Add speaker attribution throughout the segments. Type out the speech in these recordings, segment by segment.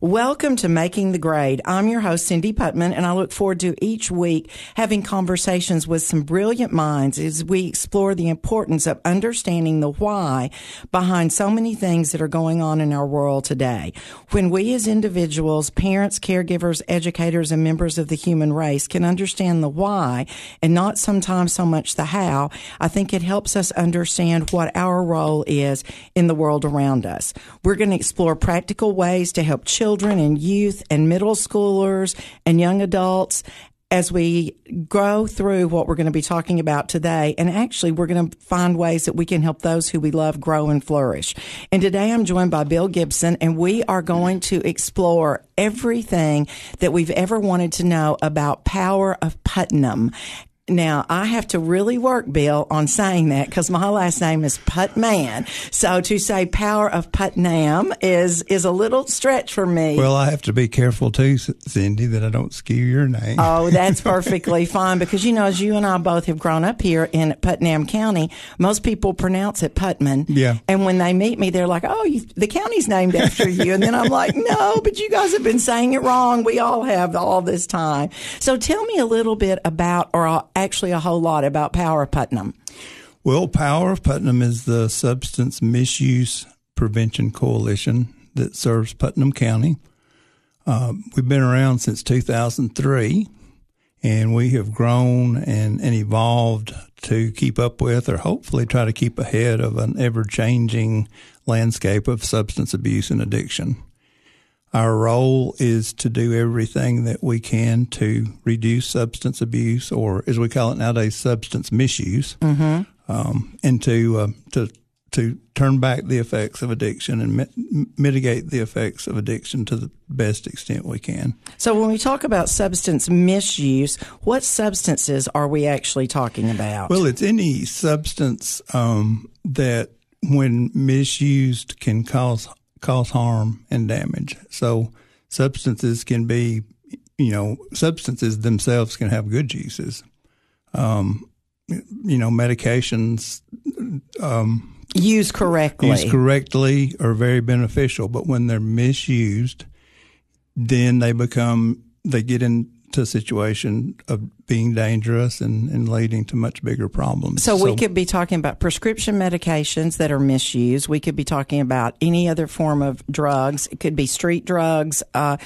Speaker 1: Welcome to Making the Grade. I'm your host, Cindy Putman, and I look forward to each week having conversations with some brilliant minds as we explore the importance of understanding the why behind so many things that are going on in our world today. When we as individuals, parents, caregivers, educators, and members of the human race can understand the why and not sometimes so much the how, I think it helps us understand what our role is in the world around us. We're going to explore practical ways to help children children and youth and middle schoolers and young adults as we grow through what we're going to be talking about today. And actually, we're going to find ways that we can help those who we love grow and flourish. And today I'm joined by Bill Gibson, and we are going to explore everything that we've ever wanted to know about Power of Putnam. Now, I have to really work, Bill, on saying that because my last name is Putman. So to say power of Putnam is, is a little stretch for me.
Speaker 2: Well, I have to be careful too, Cindy, that I don't skew your name.
Speaker 1: Oh, that's perfectly fine because, you know, as you and I both have grown up here in Putnam County, most people pronounce it Putman.
Speaker 2: Yeah.
Speaker 1: And when they meet me, they're like, oh, you, the county's named after you. And then I'm like, no, but you guys have been saying it wrong. We all have all this time. So tell me a little bit about, or actually a whole lot about Power of Putnam.
Speaker 2: Well, Power of Putnam is the Substance Misuse Prevention Coalition that serves Putnam County. Uh, we've been around since 2003, and we have grown and, and evolved to keep up with, or hopefully try to keep ahead of an ever changing landscape of substance abuse and addiction. Our role is to do everything that we can to reduce substance abuse, or as we call it nowadays, substance misuse,
Speaker 1: mm-hmm.
Speaker 2: um, and to uh, to to turn back the effects of addiction and mi- mitigate the effects of addiction to the best extent we can.
Speaker 1: So, when we talk about substance misuse, what substances are we actually talking about?
Speaker 2: Well, it's any substance um, that, when misused, can cause cause harm and damage. So substances can be, you know, substances themselves can have good uses. Um, you know, medications um,
Speaker 1: used correctly,
Speaker 2: used correctly are very beneficial. But when they're misused, then they become they get in to a situation of being dangerous and, and leading to much bigger problems.
Speaker 1: So, so, we could be talking about prescription medications that are misused. We could be talking about any other form of drugs. It could be street drugs, uh,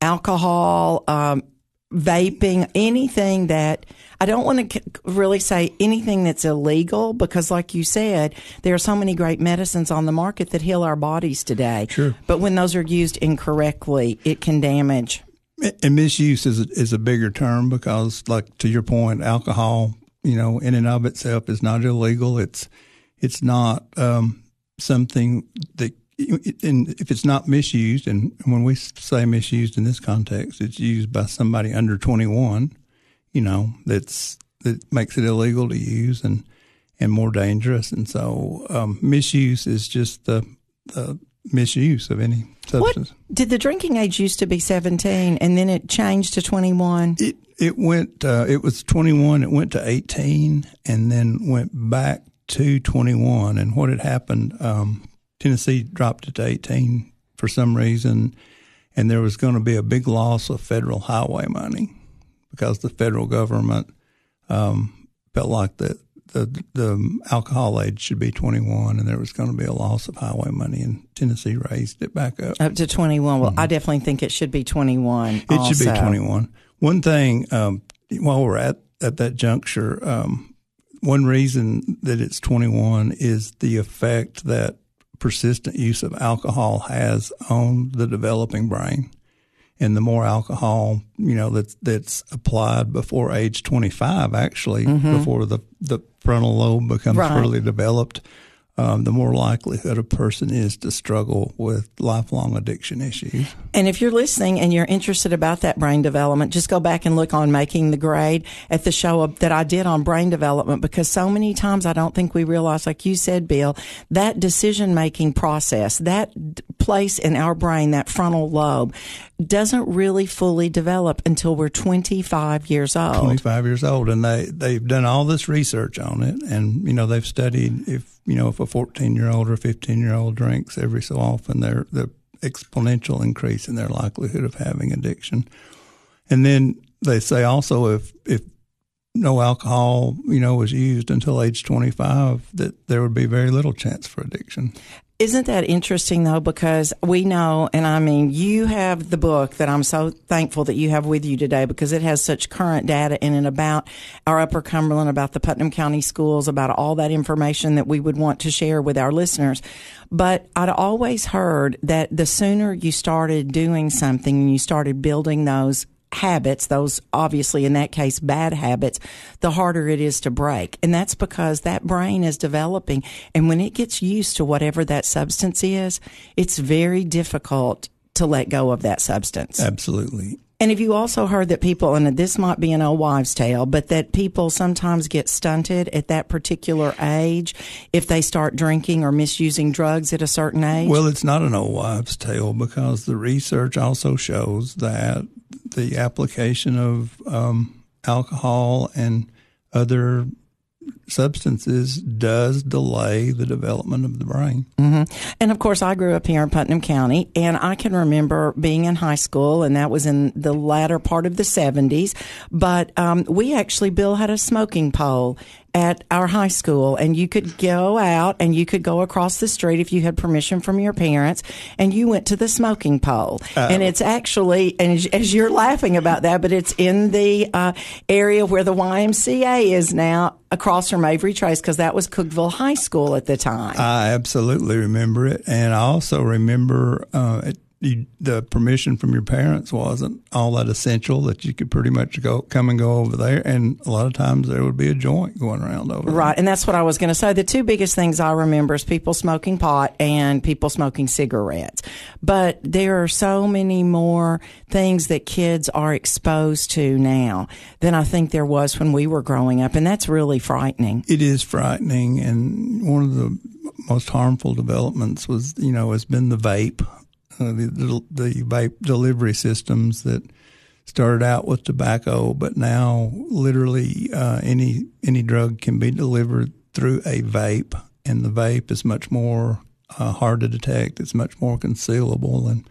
Speaker 1: alcohol, um, vaping, anything that I don't want to really say anything that's illegal because, like you said, there are so many great medicines on the market that heal our bodies today.
Speaker 2: Sure.
Speaker 1: But when those are used incorrectly, it can damage
Speaker 2: and misuse is a, is a bigger term because, like to your point, alcohol, you know, in and of itself is not illegal. It's it's not um, something that, and if it's not misused, and when we say misused in this context, it's used by somebody under twenty one. You know, that's that makes it illegal to use and and more dangerous. And so, um, misuse is just the, the misuse of any substance.
Speaker 1: What, did the drinking age used to be 17 and then it changed to 21?
Speaker 2: It it went uh, it was 21, it went to 18 and then went back to 21 and what had happened um, Tennessee dropped it to 18 for some reason and there was going to be a big loss of federal highway money because the federal government um, felt like that the the alcohol age should be 21, and there was going to be a loss of highway money, and Tennessee raised it back up
Speaker 1: up to 21. Well, mm-hmm. I definitely think it should be 21.
Speaker 2: It also. should be 21. One thing um, while we're at at that juncture, um, one reason that it's 21 is the effect that persistent use of alcohol has on the developing brain and the more alcohol you know that's that's applied before age 25 actually mm-hmm. before the the frontal lobe becomes right. fully developed um, the more likelihood a person is to struggle with lifelong addiction issues.
Speaker 1: And if you're listening and you're interested about that brain development, just go back and look on Making the Grade at the show that I did on brain development because so many times I don't think we realize, like you said, Bill, that decision making process, that place in our brain, that frontal lobe, doesn't really fully develop until we're 25 years old.
Speaker 2: 25 years old. And they, they've done all this research on it. And, you know, they've studied if, you know, if a 14 year old or 15 year old drinks every so often, they're, the exponential increase in their likelihood of having addiction. And then they say also if if no alcohol, you know, was used until age 25, that there would be very little chance for addiction.
Speaker 1: Isn't that interesting though? Because we know, and I mean, you have the book that I'm so thankful that you have with you today because it has such current data in it about our Upper Cumberland, about the Putnam County schools, about all that information that we would want to share with our listeners. But I'd always heard that the sooner you started doing something and you started building those habits, those obviously in that case bad habits, the harder it is to break. And that's because that brain is developing. And when it gets used to whatever that substance is, it's very difficult to let go of that substance.
Speaker 2: Absolutely.
Speaker 1: And have you also heard that people, and this might be an old wives' tale, but that people sometimes get stunted at that particular age if they start drinking or misusing drugs at a certain age?
Speaker 2: Well, it's not an old wives' tale because the research also shows that the application of um, alcohol and other substances does delay the development of the brain.
Speaker 1: Mm-hmm. And of course, I grew up here in Putnam County, and I can remember being in high school, and that was in the latter part of the 70s. But um, we actually, Bill had a smoking pole, at our high school and you could go out and you could go across the street if you had permission from your parents and you went to the smoking pole. Uh, and it's actually, and as, you're laughing about that, but it's in the uh, area where the YMCA is now across from Avery Trace because that was Cookeville High School at the time.
Speaker 2: I absolutely remember it. And I also remember uh, it, you, the permission from your parents wasn't all that essential that you could pretty much go come and go over there and a lot of times there would be a joint going around over
Speaker 1: there. Right, and that's what I was going to say. The two biggest things I remember is people smoking pot and people smoking cigarettes. But there are so many more things that kids are exposed to now than I think there was when we were growing up and that's really frightening.
Speaker 2: It is frightening and one of the most harmful developments was, you know, has been the vape the, the vape delivery systems that started out with tobacco, but now literally uh, any any drug can be delivered through a vape, and the vape is much more uh, hard to detect. It's much more concealable and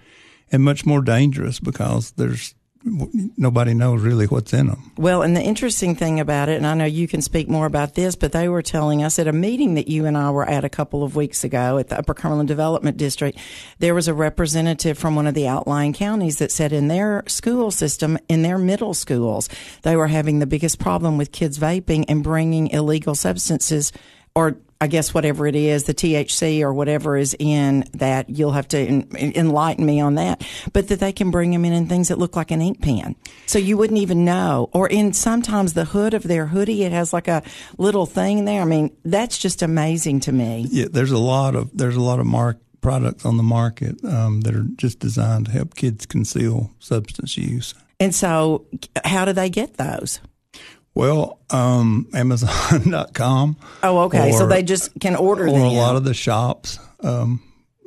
Speaker 2: and much more dangerous because there's nobody knows really what's in them.
Speaker 1: Well, and the interesting thing about it, and I know you can speak more about this, but they were telling us at a meeting that you and I were at a couple of weeks ago at the Upper Cumberland Development District, there was a representative from one of the outlying counties that said in their school system, in their middle schools, they were having the biggest problem with kids vaping and bringing illegal substances or I guess whatever it is, the THC or whatever is in that, you'll have to enlighten me on that. But that they can bring them in in things that look like an ink pen. So you wouldn't even know. Or in sometimes the hood of their hoodie, it has like a little thing there. I mean, that's just amazing to me.
Speaker 2: Yeah, there's a lot of, there's a lot of mark products on the market um, that are just designed to help kids conceal substance use.
Speaker 1: And so, how do they get those?
Speaker 2: Well, um, Amazon.com.
Speaker 1: Oh, okay. Or, so they just can order
Speaker 2: or
Speaker 1: them.
Speaker 2: a lot of the shops. Um,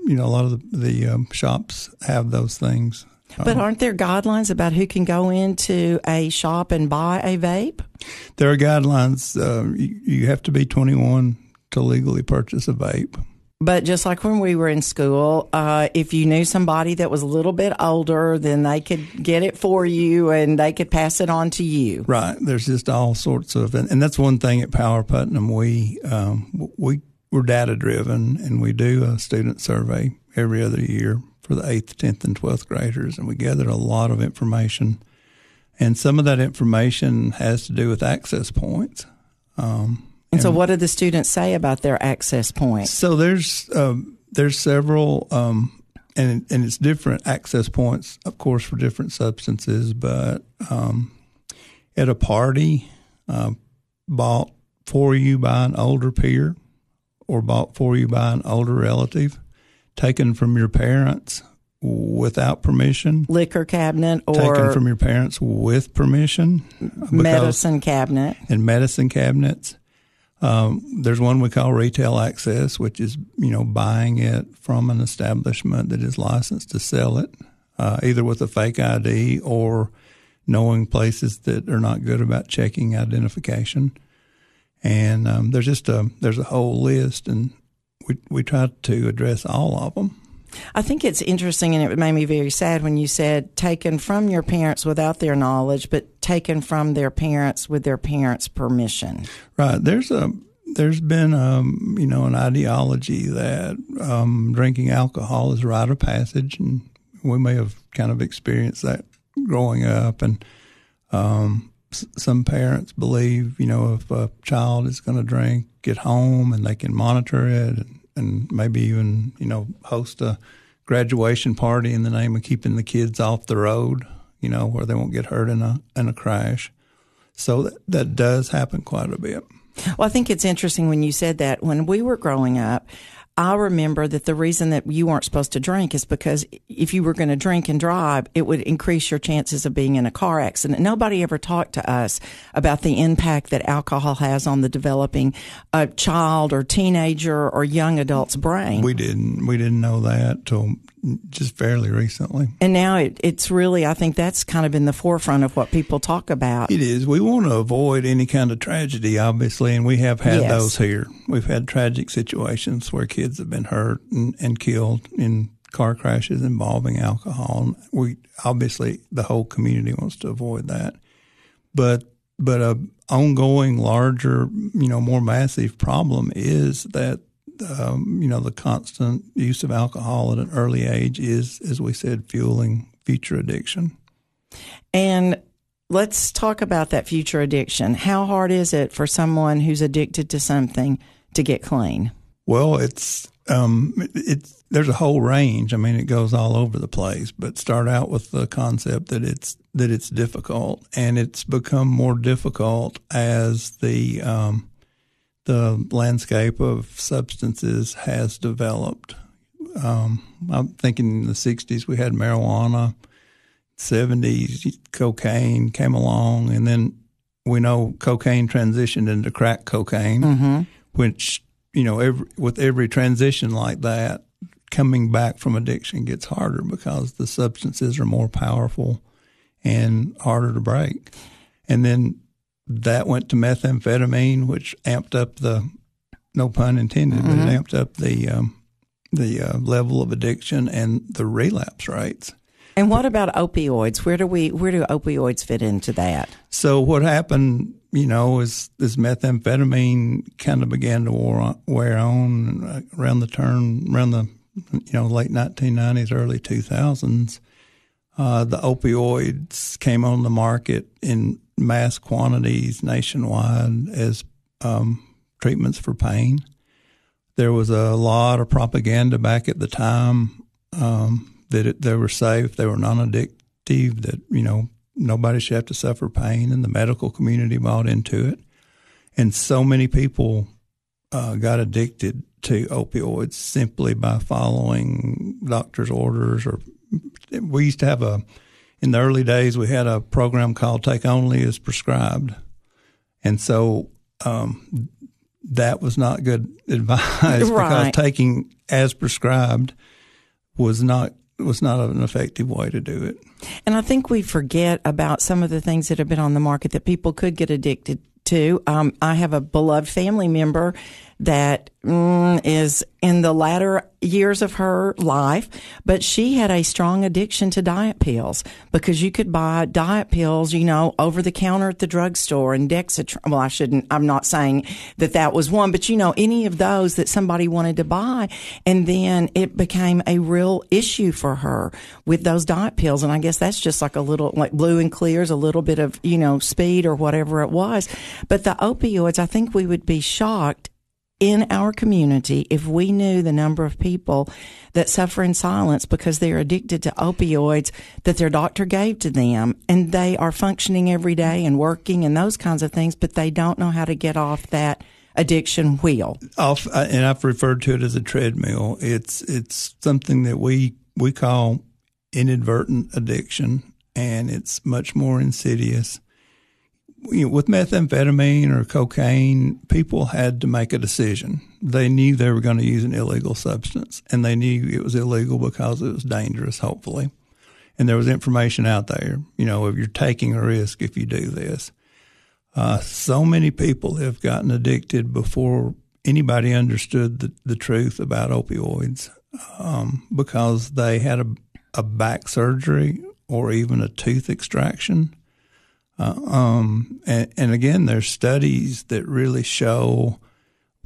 Speaker 2: you know, a lot of the, the um, shops have those things.
Speaker 1: But aren't there guidelines about who can go into a shop and buy a vape?
Speaker 2: There are guidelines. Uh, you, you have to be 21 to legally purchase a vape.
Speaker 1: But just like when we were in school, uh, if you knew somebody that was a little bit older, then they could get it for you and they could pass it on to you.
Speaker 2: Right. There's just all sorts of, and, and that's one thing at Power Putnam. We um, we we're data driven, and we do a student survey every other year for the eighth, tenth, and twelfth graders, and we gather a lot of information. And some of that information has to do with access points. Um,
Speaker 1: and, so, what do the students say about their access points?
Speaker 2: So there's um, there's several, um, and and it's different access points, of course, for different substances. But um, at a party, uh, bought for you by an older peer, or bought for you by an older relative, taken from your parents without permission,
Speaker 1: liquor cabinet, or
Speaker 2: taken from your parents with permission,
Speaker 1: medicine cabinet,
Speaker 2: and medicine cabinets um, there's one we call retail access, which is you know buying it from an establishment that is licensed to sell it, uh, either with a fake ID or knowing places that are not good about checking identification. And um, there's just a there's a whole list, and we we try to address all of them.
Speaker 1: I think it's interesting, and it made me very sad when you said taken from your parents without their knowledge, but taken from their parents with their parents' permission.
Speaker 2: Right. There's a there's been um, you know an ideology that um, drinking alcohol is a rite of passage, and we may have kind of experienced that growing up, and um, some parents believe you know if a child is going to drink at home and they can monitor it and, and maybe even you know host a graduation party in the name of keeping the kids off the road, you know where they won't get hurt in a in a crash. So that, that does happen quite a bit.
Speaker 1: Well, I think it's interesting when you said that. When we were growing up, I remember that the reason that you weren't supposed to drink is because if you were going to drink and drive, it would increase your chances of being in a car accident. Nobody ever talked to us about the impact that alcohol has on the developing a child or teenager or young adult's brain.
Speaker 2: We didn't we didn't know that till just fairly recently.
Speaker 1: And now it, it's really, I think that's kind of in the forefront of what people talk about.
Speaker 2: It is. We want to avoid any kind of tragedy, obviously, and we have had
Speaker 1: Yes.
Speaker 2: those here. We've had tragic situations where kids have been hurt and, and killed in car crashes involving alcohol. We obviously the whole community wants to avoid that, but but a ongoing, larger, you know, more massive problem is that um, you know the constant use of alcohol at an early age is, as we said, fueling future addiction.
Speaker 1: And let's talk about that future addiction. How hard is it for someone who's addicted to something to get clean?
Speaker 2: Well, it's um, it's there's a whole range. I mean, it goes all over the place. But start out with the concept that it's that it's difficult, and it's become more difficult as the um, the landscape of substances has developed. Um, I'm thinking in the '60s we had marijuana, '70s cocaine came along, and then we know cocaine transitioned into crack cocaine, which you know every, with every transition like that, coming back from addiction gets harder because the substances are more powerful and harder to break. And then that went to methamphetamine, which amped up the no pun intended, but it amped up the um, the uh, level of addiction and the relapse rates.
Speaker 1: And what about opioids? Where do we where do opioids fit into that?
Speaker 2: So what happened, you know, is this methamphetamine kind of began to wear, wear on uh, around the turn, around the, you know, late 1990s, early 2000s. Uh, the opioids came on the market in mass quantities nationwide as um, treatments for pain. There was a lot of propaganda back at the time um, that it, they were safe, they were non-addictive, that you know nobody should have to suffer pain, and the medical community bought into it, and so many people uh, got addicted to opioids simply by following doctor's orders. Or we used to have a in the early days we had a program called "Take Only as Prescribed," and so um, that was not good advice
Speaker 1: Right.
Speaker 2: because taking as prescribed was not was not an effective way to do it.
Speaker 1: And I think we forget about some of the things that have been on the market that people could get addicted to. Um, I have a beloved family member that mm, is in the latter years of her life, but she had a strong addiction to diet pills because you could buy diet pills, you know, over the counter at the drugstore and Dexatrim. Well, I shouldn't, I'm not saying that that was one, but you know, any of those that somebody wanted to buy. And then it became a real issue for her with those diet pills. And I guess that's just like a little, like blue and clears, a little bit of, you know, speed or whatever it was. But the opioids, I think we would be shocked in our community if we knew the number of people that suffer in silence because they're addicted to opioids that their doctor gave to them and they are functioning every day and working and those kinds of things, but they don't know how to get off that addiction wheel.
Speaker 2: off, uh, and I've referred to it as a treadmill. It's it's something that we we call inadvertent addiction, and it's much more insidious. You know, with methamphetamine or cocaine, people had to make a decision. They knew they were going to use an illegal substance, and they knew it was illegal because it was dangerous. Hopefully, and there was information out there. You know, if you're taking a risk if you do this. Uh, so many people have gotten addicted before anybody understood the, the truth about opioids. um, because they had a, a back surgery or even a tooth extraction. Uh, um, and, and, again, there's studies that really show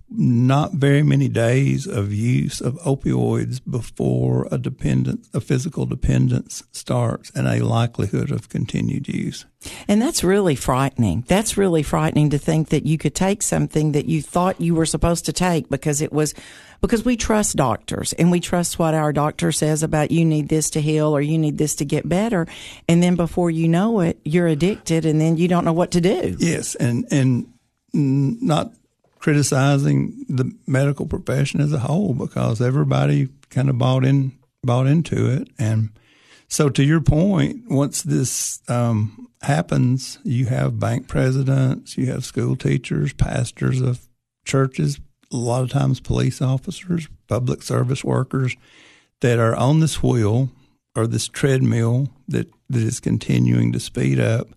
Speaker 2: not very many days of use of opioids before a dependence, a physical dependence starts and a likelihood of continued use.
Speaker 1: And that's really frightening. That's really frightening to think that you could take something that you thought you were supposed to take because it was because we trust doctors and we trust what our doctor says about you need this to heal or you need this to get better and then before you know it you're addicted and then you don't know what to do.
Speaker 2: Yes, and and not criticizing the medical profession as a whole because everybody kind of bought in bought into it. And so to your point once this um, happens you have bank presidents you have school teachers pastors of churches a lot of times police officers public service workers that are on this wheel or this treadmill that, that is continuing to speed up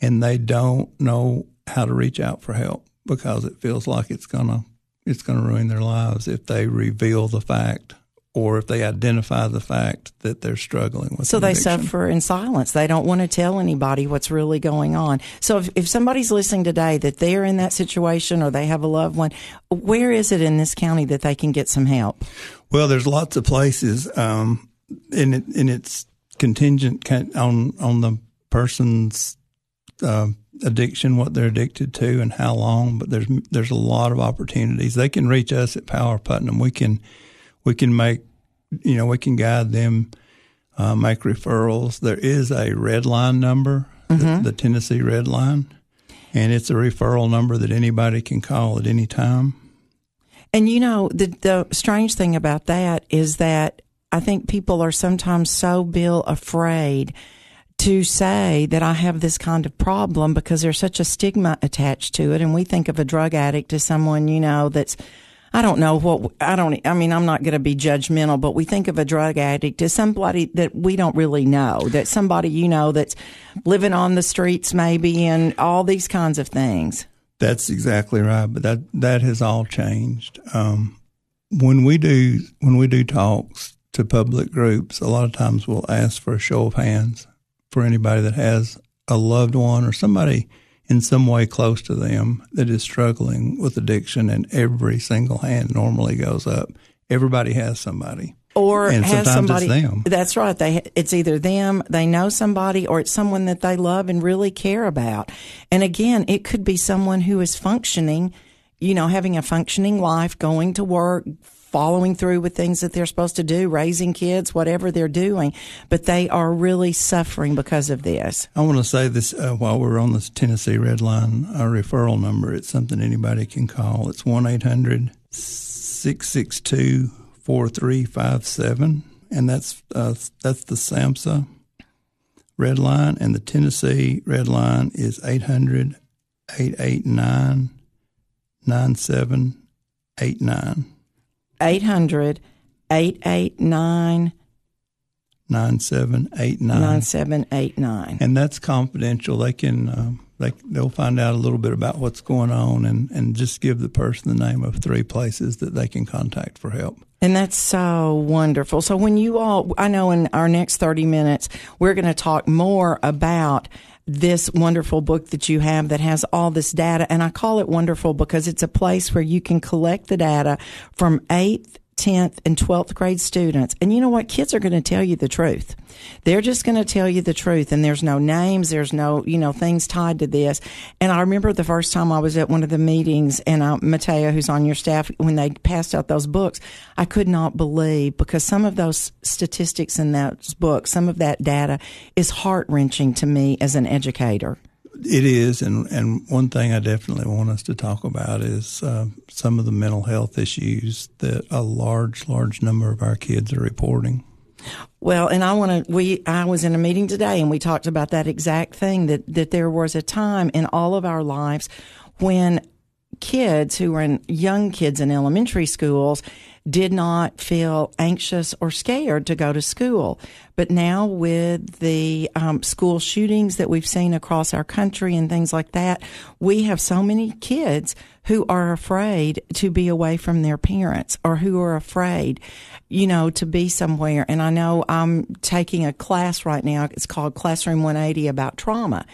Speaker 2: and they don't know how to reach out for help because it feels like it's gonna it's gonna ruin their lives if they reveal the fact or if they identify the fact that they're struggling with.
Speaker 1: So they suffer in silence. They don't want to tell anybody what's really going on. So if, if somebody's listening today that they're in that situation or they have a loved one, where is it in this county that they can get some help?
Speaker 2: Well, there's lots of places, um, and it, and it's contingent on on the person's uh, addiction, what they're addicted to, and how long. But there's there's a lot of opportunities. They can reach us at Power Putnam. We can we can make you know we can guide them, uh, make referrals. There is a red line number, mm-hmm. the, the Tennessee Red Line, and it's a referral number that anybody can call at any time.
Speaker 1: And you know the the strange thing about that is that I think people are sometimes so Bill afraid to say that I have this kind of problem because there's such a stigma attached to it. And we think of a drug addict as someone, you know, that's, I don't know what, I don't, I mean, I'm not going to be judgmental, but we think of a drug addict as somebody that we don't really know, that somebody, you know, that's living on the streets maybe and all these kinds of things.
Speaker 2: That's exactly right. But that, that has all changed. Um, when we do, when we do talks to public groups, a lot of times we'll ask for a show of hands for anybody that has a loved one or somebody in some way close to them that is struggling with addiction, and every single hand normally goes up. Everybody has somebody.
Speaker 1: Or and has somebody. That's right. They it's either them, they know somebody, or it's someone that they love and really care about. And again, it could be someone who is functioning, you know, having a functioning life, going to work, following through with things that they're supposed to do, raising kids, whatever they're doing, but they are really suffering because of this.
Speaker 2: I want to say this uh, while we're on this Tennessee Red Line our referral number. It's something anybody can call. It's 1 800 662 4357. And that's, uh, that's the SAMHSA Red Line. And the Tennessee Red Line is 800 889 9789.
Speaker 1: 800 889
Speaker 2: 9789.
Speaker 1: 9789.
Speaker 2: And that's confidential. They can, um, they, they'll find out a little bit about what's going on and, and just give the person the name of three places that they can contact for help.
Speaker 1: And that's so wonderful. So when you all, I know in our next 30 minutes, we're going to talk more about this wonderful book that you have that has all this data. And I call it wonderful because it's a place where you can collect the data from eighth 10th and 12th grade students. And you know what? Kids are going to tell you the truth. They're just going to tell you the truth. And there's no names. There's no, you know, things tied to this. And I remember the first time I was at one of the meetings and uh, Matea, who's on your staff, when they passed out those books, I could not believe because some of those statistics in those books, some of that data is heart wrenching to me as an educator.
Speaker 2: It is, and and one thing I definitely want us to talk about is uh, some of the mental health issues that a large, large number of our kids are reporting.
Speaker 1: Well, and I want to. We I was in a meeting today, and we talked about that exact thing. That that there was a time in all of our lives when kids who were in young kids in elementary schools did not feel anxious or scared to go to school. But now with the um, school shootings that we've seen across our country and things like that, we have so many kids who are afraid to be away from their parents or who are afraid, you know, to be somewhere. And I know I'm taking a class right now. It's called Classroom 180 about trauma.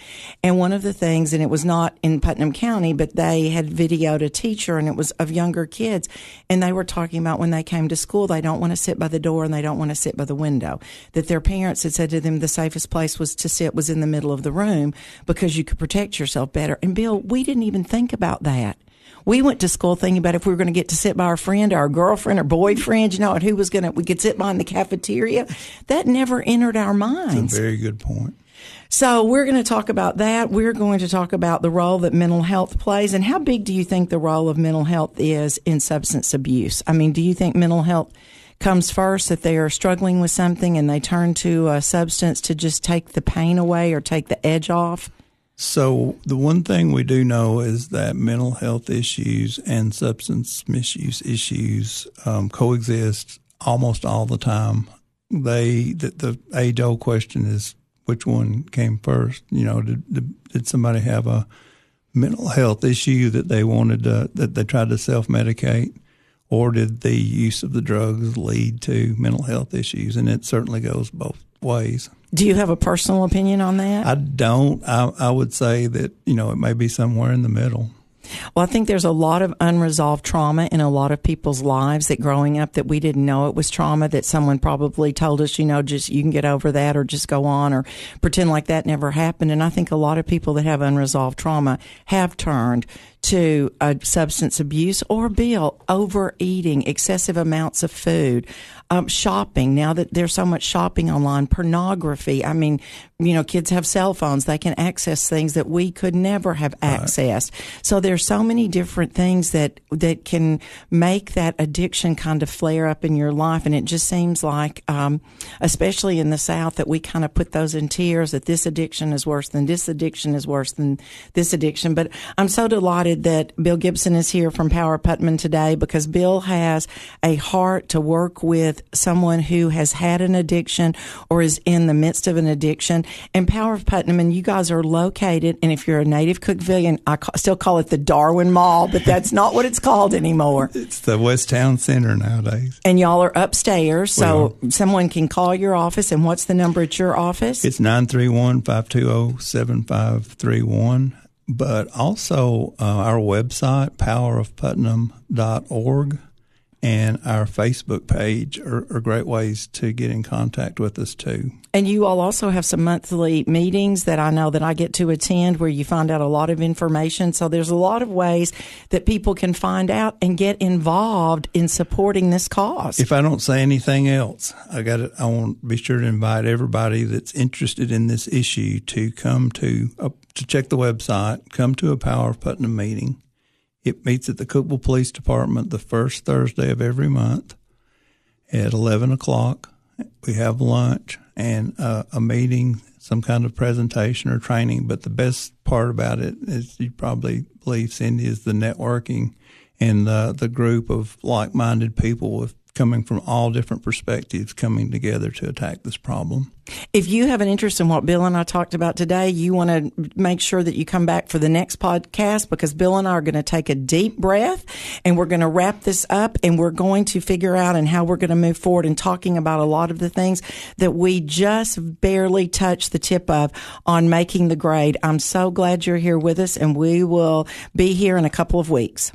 Speaker 1: And one of the things, and it was not in Putnam County, but they had videoed a teacher and it was of younger kids. And they were talking about when they came to school, they don't want to sit by the door and they don't want to sit by the window. That their parents had said to them the safest place was to sit was in the middle of the room because you could protect yourself better. And Bill, we didn't even think about that we went to school thinking about if we were going to get to sit by our friend, or our girlfriend, or boyfriend, you know, and who was going to, we could sit behind the cafeteria. That never entered our minds.
Speaker 2: That's a very good point.
Speaker 1: So we're going to talk about that. We're going to talk about the role that mental health plays and how big do you think the role of mental health is in substance abuse? I mean, do you think mental health comes first that they are struggling with something and they turn to a substance to just take the pain away or take the edge off?
Speaker 2: So, the one thing we do know is that mental health issues and substance misuse issues um, coexist almost all the time. They the, the age old question is which one came first. You know, did, did, did somebody have a mental health issue that they wanted to, that they tried to self medicate, or did the use of the drugs lead to mental health issues? And it certainly goes both ways.
Speaker 1: Do you have a personal opinion on that?
Speaker 2: I don't. I, I would say that, you know, it may be somewhere in the middle.
Speaker 1: Well, I think there's a lot of unresolved trauma in a lot of people's lives that growing up that we didn't know it was trauma that someone probably told us, you know, just you can get over that or just go on or pretend like that never happened. And I think a lot of people that have unresolved trauma have turned to a substance abuse or bill overeating, excessive amounts of food, um, shopping. Now that there's so much shopping online, pornography. I mean, you know, kids have cell phones; they can access things that we could never have accessed. Right. So there's so many different things that that can make that addiction kind of flare up in your life, and it just seems like, um, especially in the South, that we kind of put those in tiers. That this addiction is worse than this addiction is worse than this addiction. But I'm so delighted that Bill Gibson is here from Power Putnam today because Bill has a heart to work with someone who has had an addiction or is in the midst of an addiction. And Power of Putnam, and you guys are located, and if you're a native Cookeville, I still call it the Darwin Mall, but that's not what it's called anymore.
Speaker 2: It's the West Town Center nowadays.
Speaker 1: And y'all are upstairs, so someone can call your office. And what's the number at your office?
Speaker 2: It's 931 520 7531 but also uh, our website, powerofputnam.org, and our Facebook page are, are, great ways to get in contact with us too.
Speaker 1: And you all also have some monthly meetings that I know that I get to attend where you find out a lot of information. So there's a lot of ways that people can find out and get involved in supporting this cause.
Speaker 2: If I don't say anything else, I got to, I want to be sure to invite everybody that's interested in this issue to come to a, to check the website, come to a Power of Putnam meeting. It meets at the Cookeville Police Department the first Thursday of every month at 11 o'clock. We have lunch and uh, a meeting, some kind of presentation or training. But the best part about it is you probably believe, Cindy, is the networking and the, the group of like minded people with coming from all different perspectives coming together to attack this problem.
Speaker 1: If you have an interest in what Bill and I talked about today, you want to make sure that you come back for the next podcast because Bill and I are going to take a deep breath and we're going to wrap this up and we're going to figure out and how we're going to move forward in talking about a lot of the things that we just barely touched the tip of on making the grade. I'm so glad you're here with us and we will be here in a couple of weeks.